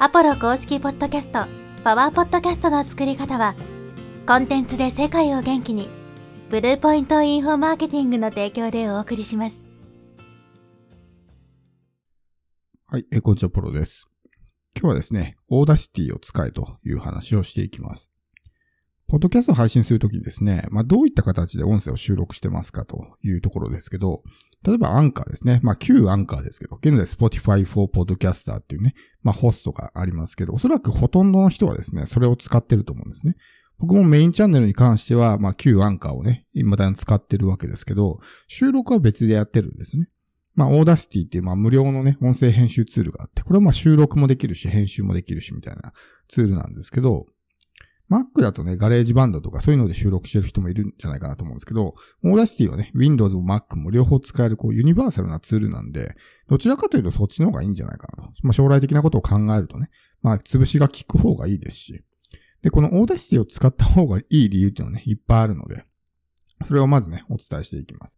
アポロ公式ポッドキャスト、パワーポッドキャストの作り方は、コンテンツで世界を元気に、ブルーポイントインフォマーケティングの提供でお送りします。はい、えこんにちは、ポロです。今日はですね、 Audacity を使えという話をしていきます。ポッドキャストを配信するときにですね、まあ、どういった形で音声を収録してますかというところですけど、例えばアンカーですね。まあ、旧アンカーですけど、現在 Spotify for Podcaster っていうね、まあ、ホストがありますけど、おそらくほとんどの人はですね、それを使ってると思うんですね。僕もメインチャンネルに関しては、まあ、旧アンカーをね、未だに使ってるわけですけど、収録は別でやってるんですね。まあ、 Audacity っていう、まあ、無料のね、音声編集ツールがあって、これはまあ、収録もできるし、編集もできるし、みたいなツールなんですけど、Mac だとね、 GarageBand とかそういうので収録してる人もいるんじゃないかなと思うんですけど、 Audacity はね、Windows も Mac も両方使える、こう、ユニバーサルなツールなんで、どちらかというとそっちの方がいいんじゃないかなと。まあ、将来的なことを考えるとね、まあ、潰しが効く方がいいですし。で、この Audacity を使った方がいい理由っていうのはね、いっぱいあるので、それをまずね、お伝えしていきます。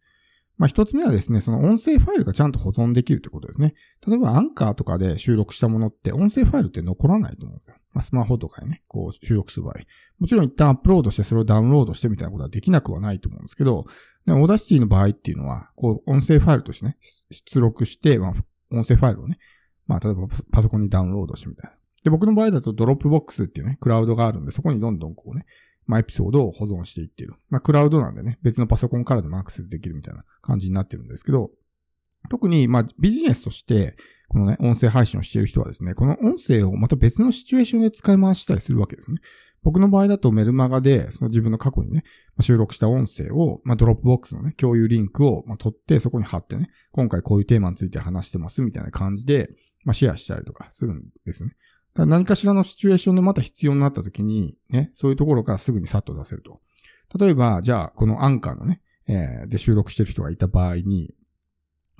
まあ、一つ目はですね、その音声ファイルがちゃんと保存できるということですね。例えばアンカーとかで収録したものって音声ファイルって残らないと思うんですよ。まあ、スマホとかでね、こう収録する場合。もちろん一旦アップロードしてそれをダウンロードしてみたいなことはできなくはないと思うんですけど、で Audacity の場合っていうのは、こう音声ファイルとしてね、出力して、まあ、音声ファイルをね、まあ、例えばパソコンにダウンロードしてみたいな。で、僕の場合だと Dropbox っていうね、クラウドがあるんで、そこにどんどんこうね、まあ、エピソードを保存していってる。まあ、クラウドなんでね、別のパソコンからでもアクセスできるみたいな感じになってるんですけど、特に、まあ、ビジネスとして、このね、音声配信をしている人はですね、この音声をまた別のシチュエーションで使い回したりするわけですね。僕の場合だとメルマガで、その自分の過去にね、収録した音声を、まあ、 Dropbox のね、共有リンクを、ま、取って、そこに貼ってね、今回こういうテーマについて話してます、みたいな感じで、まあ、シェアしたりとかするんですね。だから何かしらのシチュエーションでまた必要になった時に、ね、そういうところからすぐにさっと出せると。例えば、じゃあ、このアンカーのね、えーで収録してる人がいた場合に、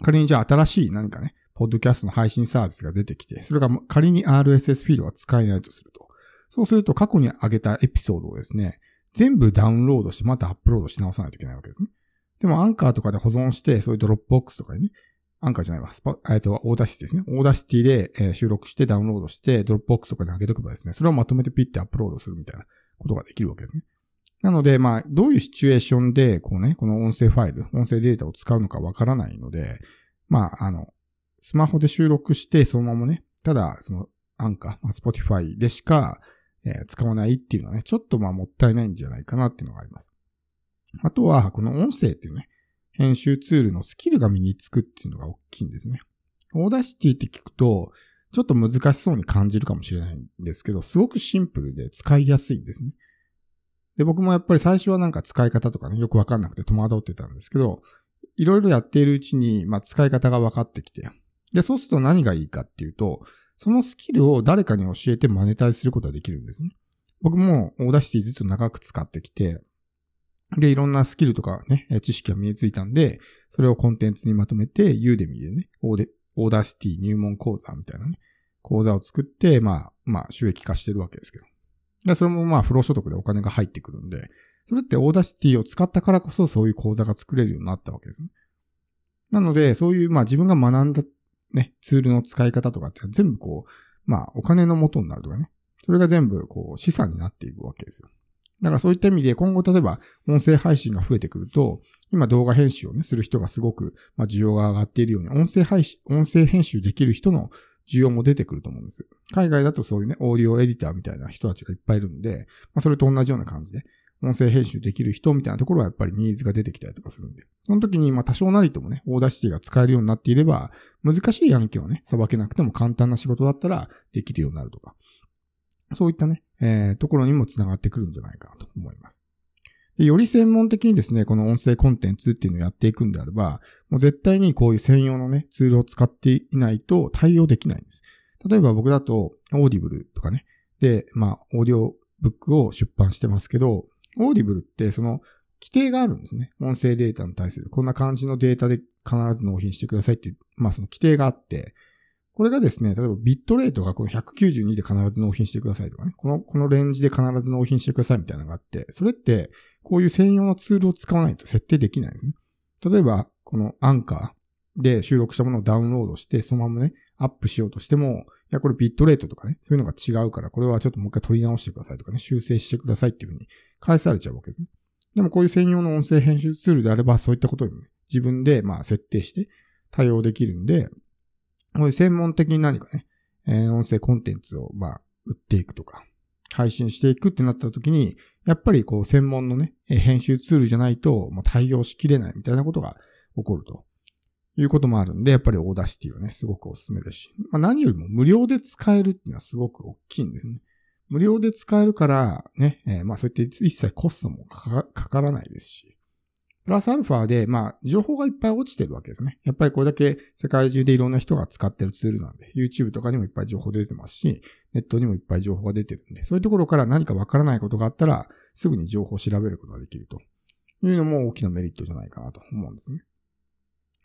仮にじゃあ新しい何かね、ポッドキャストの配信サービスが出てきて、それが仮に RSS フィードが使えないとすると。そうすると過去に上げたエピソードをですね、全部ダウンロードしてまたアップロードし直さないといけないわけですね。でもアンカーとかで保存して、そういう Dropbox とかにね、アンカーじゃないわ、スパ、えっと、 Audacity ですね。 Audacity で、収録してダウンロードして、 Dropbox とかに上げとけばですね、それをまとめてピッてアップロードするみたいなことができるわけですね。なので、まあ、どういうシチュエーションで、こうね、この音声ファイル、音声データを使うのかわからないので、まあ、あの、スマホで収録して、そのままね、ただ、その、アンカー、まあ、Spotify でしか、えー使わないっていうのはね、ちょっとまあ、もったいないんじゃないかなっていうのがあります。あとは、この音声っていうね、編集ツールのスキルが身につくっていうのが大きいんですね。 Audacity って聞くと、ちょっと難しそうに感じるかもしれないんですけど、すごくシンプルで使いやすいんですね。で、僕もやっぱり最初はなんか使い方とかね、よくわかんなくて戸惑ってたんですけど、いろいろやっているうちに、まあ、使い方が分かってきて、で、そうすると何がいいかっていうと、そのスキルを誰かに教えてマネタイズすることができるんですね。僕も Audacity ずっと長く使ってきて、で、いろんなスキルとかね、知識が身についたんで、それをコンテンツにまとめて、 Udemy でね、オーデ Audacity 入門講座みたいなね、講座を作って、まあ、まあ、収益化してるわけですけど。で、それもまあ、不労所得でお金が入ってくるんで、それって Audacity を使ったからこそそういう講座が作れるようになったわけですね。なので、そういう、まあ自分が学んだね、ツールの使い方とかって全部こう、まあお金の元になるとかね。それが全部こう資産になっていくわけですよ。だからそういった意味で今後例えば音声配信が増えてくると、今動画編集をね、する人がすごく、まあ需要が上がっているように、音声配信、音声編集できる人の需要も出てくると思うんです。海外だとそういうね、オーディオエディターみたいな人たちがいっぱいいるんで、まあそれと同じような感じで、音声編集できる人みたいなところはやっぱりニーズが出てきたりとかするんで。その時に、まあ多少なりともね、 Audacity が使えるようになっていれば、難しい案件をね、さばけなくても簡単な仕事だったらできるようになるとか。そういったね、えー、ところにもつながってくるんじゃないかなと思います。で、より専門的にですね、この音声コンテンツっていうのをやっていくんであれば、もう絶対にこういう専用のね、ツールを使っていないと対応できないんです。例えば僕だと、 Audible とかね、で、まあ、オーディオブックを出版してますけど、 Audible ってその規定があるんですね。音声データに対する。こんな感じのデータで必ず納品してくださいっていう、まあその規定があって、これがですね、例えばビットレートがこの192で必ず納品してくださいとかね、この、このレンジで必ず納品してくださいみたいなのがあって、それって、こういう専用のツールを使わないと設定できないんですね。例えば、このアンカーで収録したものをダウンロードして、そのままね、アップしようとしても、いや、これビットレートとかね、そういうのが違うから、これはちょっともう一回取り直してくださいとかね、修正してくださいっていうふうに返されちゃうわけですね。でもこういう専用の音声編集ツールであれば、そういったことに、ね、自分でまあ設定して対応できるんで、こういう専門的に何かね、えー、音声コンテンツをまあ売っていくとか、配信していくってなった時に、やっぱりこう専門のね、編集ツールじゃないともう対応しきれないみたいなことが起こるということもあるんで、やっぱり Audacity はね、すごくおすすめですし、まあ、何よりも無料で使えるっていうのはすごく大きいんですね。無料で使えるから、ね、えー、まあそういって一切コストもかからないですし、プラスアルファで、まあ、情報がいっぱい落ちてるわけですね。やっぱりこれだけ世界中でいろんな人が使ってるツールなんで、YouTube とかにもいっぱい情報出てますし、ネットにもいっぱい情報が出てるんで、そういうところから何かわからないことがあったら、すぐに情報を調べることができるというのも大きなメリットじゃないかなと思うんですね。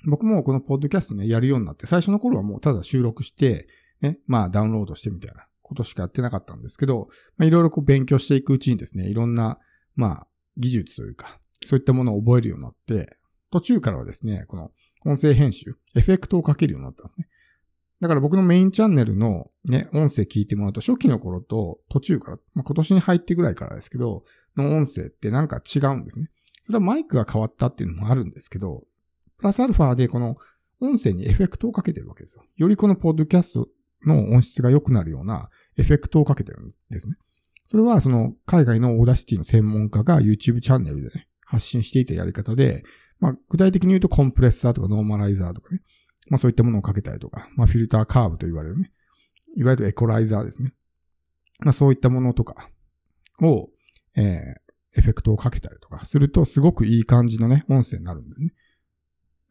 僕もこのポッドキャストね、やるようになって、最初の頃はもうただ収録して、ね、まあダウンロードしてみたいなことしかやってなかったんですけど、まあいろいろこう勉強していくうちにですね、いろんな、まあ技術というか、そういったものを覚えるようになって、途中からはですね、この音声編集、エフェクトをかけるようになったんですね。だから僕のメインチャンネルのね、音声聞いてもらうと、初期の頃と途中から、まあ、今年に入ってぐらいからですけど、の音声ってなんか違うんですね。それはマイクが変わったっていうのもあるんですけど、プラスアルファでこの音声にエフェクトをかけてるわけですよ。よりこのポッドキャストの音質が良くなるようなエフェクトをかけてるんですね。それはその海外の Audacity の専門家が YouTube チャンネルでね、発信していたやり方で、まあ、具体的に言うとコンプレッサーとかノーマライザーとかね、まあそういったものをかけたりとか、まあフィルターカーブと言われるね、いわゆるエコライザーですね。まあそういったものとかを、えー、エフェクトをかけたりとか。すると、すごくいい感じのね、音声になるんですね。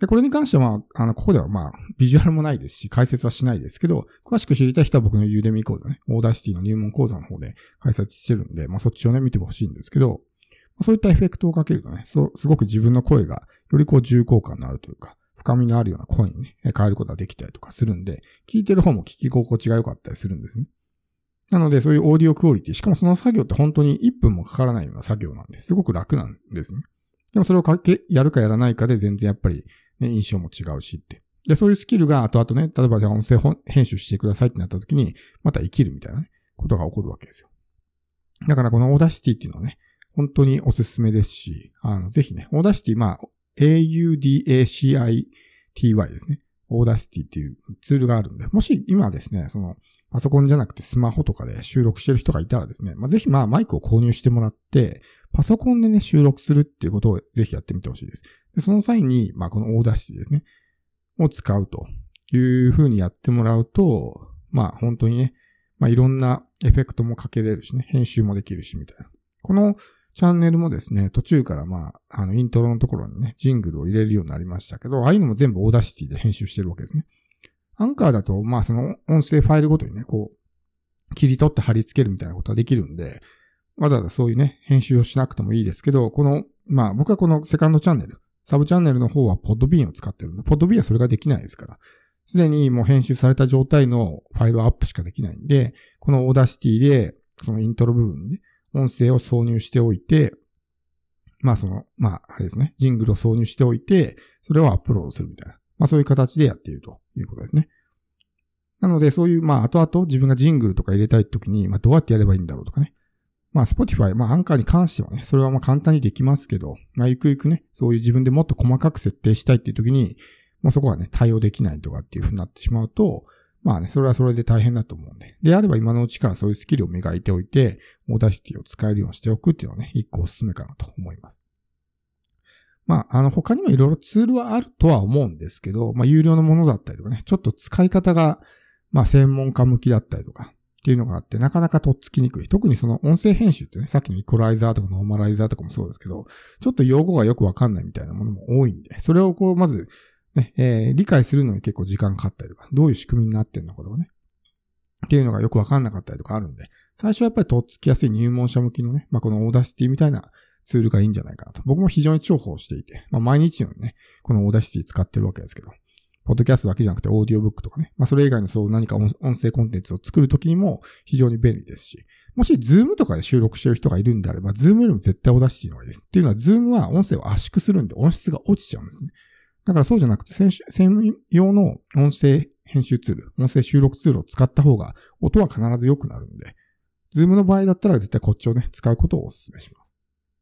で、これに関しては、あの、ここではまあ、ビジュアルもないですし、解説はしないですけど、詳しく知りたい人は僕の Udemy 講座ね、 Audacity の入門講座の方で解説してるんで、まあそっちをね、見てほしいんですけど、そういったエフェクトをかけるとね、そう、すごく自分の声がよりこう重厚感のあるというか、深みのあるような声にね、変えることができたりとかするんで、聞いてる方も聞き心地が良かったりするんですね。なので、そういうオーディオクオリティ、しかもその作業って本当に1分もかからないような作業なんで、すごく楽なんですね。でもそれをかけ、やるかやらないかで全然やっぱり、ね、印象も違うしって。で、そういうスキルが後々ね、例えばじゃあ音声編集してくださいってなった時に、また生きるみたいなね、ことが起こるわけですよ。だからこの Audacity っていうのはね、本当におすすめですし、あの、ぜひね、 Audacity、まあ、AUDACITY ですね。 Audacity っていうツールがあるんで、もし今ですね、その、パソコンじゃなくてスマホとかで収録してる人がいたらですね、まあ、ぜひまあマイクを購入してもらって、パソコンでね、収録するっていうことをぜひやってみてほしいです。で、その際に、まあこの Audacity ですね、を使うという風にやってもらうと、まあ本当にね、まあいろんなエフェクトもかけれるしね、編集もできるしみたいな。このチャンネルもですね、途中からまあ、あの、イントロのところにね、ジングルを入れるようになりましたけど、ああいうのも全部 Audacity で編集してるわけですね。アンカーだと、まあその音声ファイルごとにね、こう、切り取って貼り付けるみたいなことはできるんで、わざわざそういうね、編集をしなくてもいいですけど、この、まあ僕はこのセカンドチャンネル、サブチャンネルの方は Podbean を使ってるんで、 Podbean はそれができないですから、すでにもう編集された状態のファイルアップしかできないんで、この Audacity で、そのイントロ部分にね、音声を挿入しておいて、まあその、まああれですね、ジングルを挿入しておいて、それをアップロードするみたいな。まあそういう形でやっているということですね。なのでそういう、まあ後々自分がジングルとか入れたいときに、まあどうやってやればいいんだろうとかね。まあ Spotify、まあアンカーに関してはね、それはまあ簡単にできますけど、まあゆくゆくね、そういう自分でもっと細かく設定したいっていうときに、もうそこはね、対応できないとかっていうふうになってしまうと、まあね、それはそれで大変だと思うんで。であれば今のうちからそういうスキルを磨いておいて、 Audacity を使えるようにしておくっていうのはね、一個おすすめかなと思います。まあ、あの、他にもいろいろツールはあるとは思うんですけど、まあ、有料のものだったりとかね、ちょっと使い方が、まあ、専門家向きだったりとか、っていうのがあって、なかなかとっつきにくい。特にその音声編集ってね、さっきのイコライザーとかノーマライザーとかもそうですけど、ちょっと用語がよくわかんないみたいなものも多いんで、それをこう、まず、ね、えー、理解するのに結構時間かかったりとか、どういう仕組みになってんのかとかね。っていうのがよくわかんなかったりとかあるんで、最初はやっぱりとっつきやすい入門者向きのね、まあ、この Audacity みたいなツールがいいんじゃないかなと。僕も非常に重宝していて、まあ、毎日のようにね、この Audacity 使ってるわけですけど、ポッドキャストだけじゃなくてオーディオブックとかね、まあ、それ以外のそう何か音声コンテンツを作るときにも非常に便利ですし、もしズームとかで収録してる人がいるんであれば、ズームよりも絶対 Audacity の方がいいです。っていうのは、ズームは音声を圧縮するんで音質が落ちちゃうんですね。だからそうじゃなくて、専用の音声編集ツール、音声収録ツールを使った方が音は必ず良くなるんで、ズームの場合だったら絶対こっちをね、使うことをお勧めします。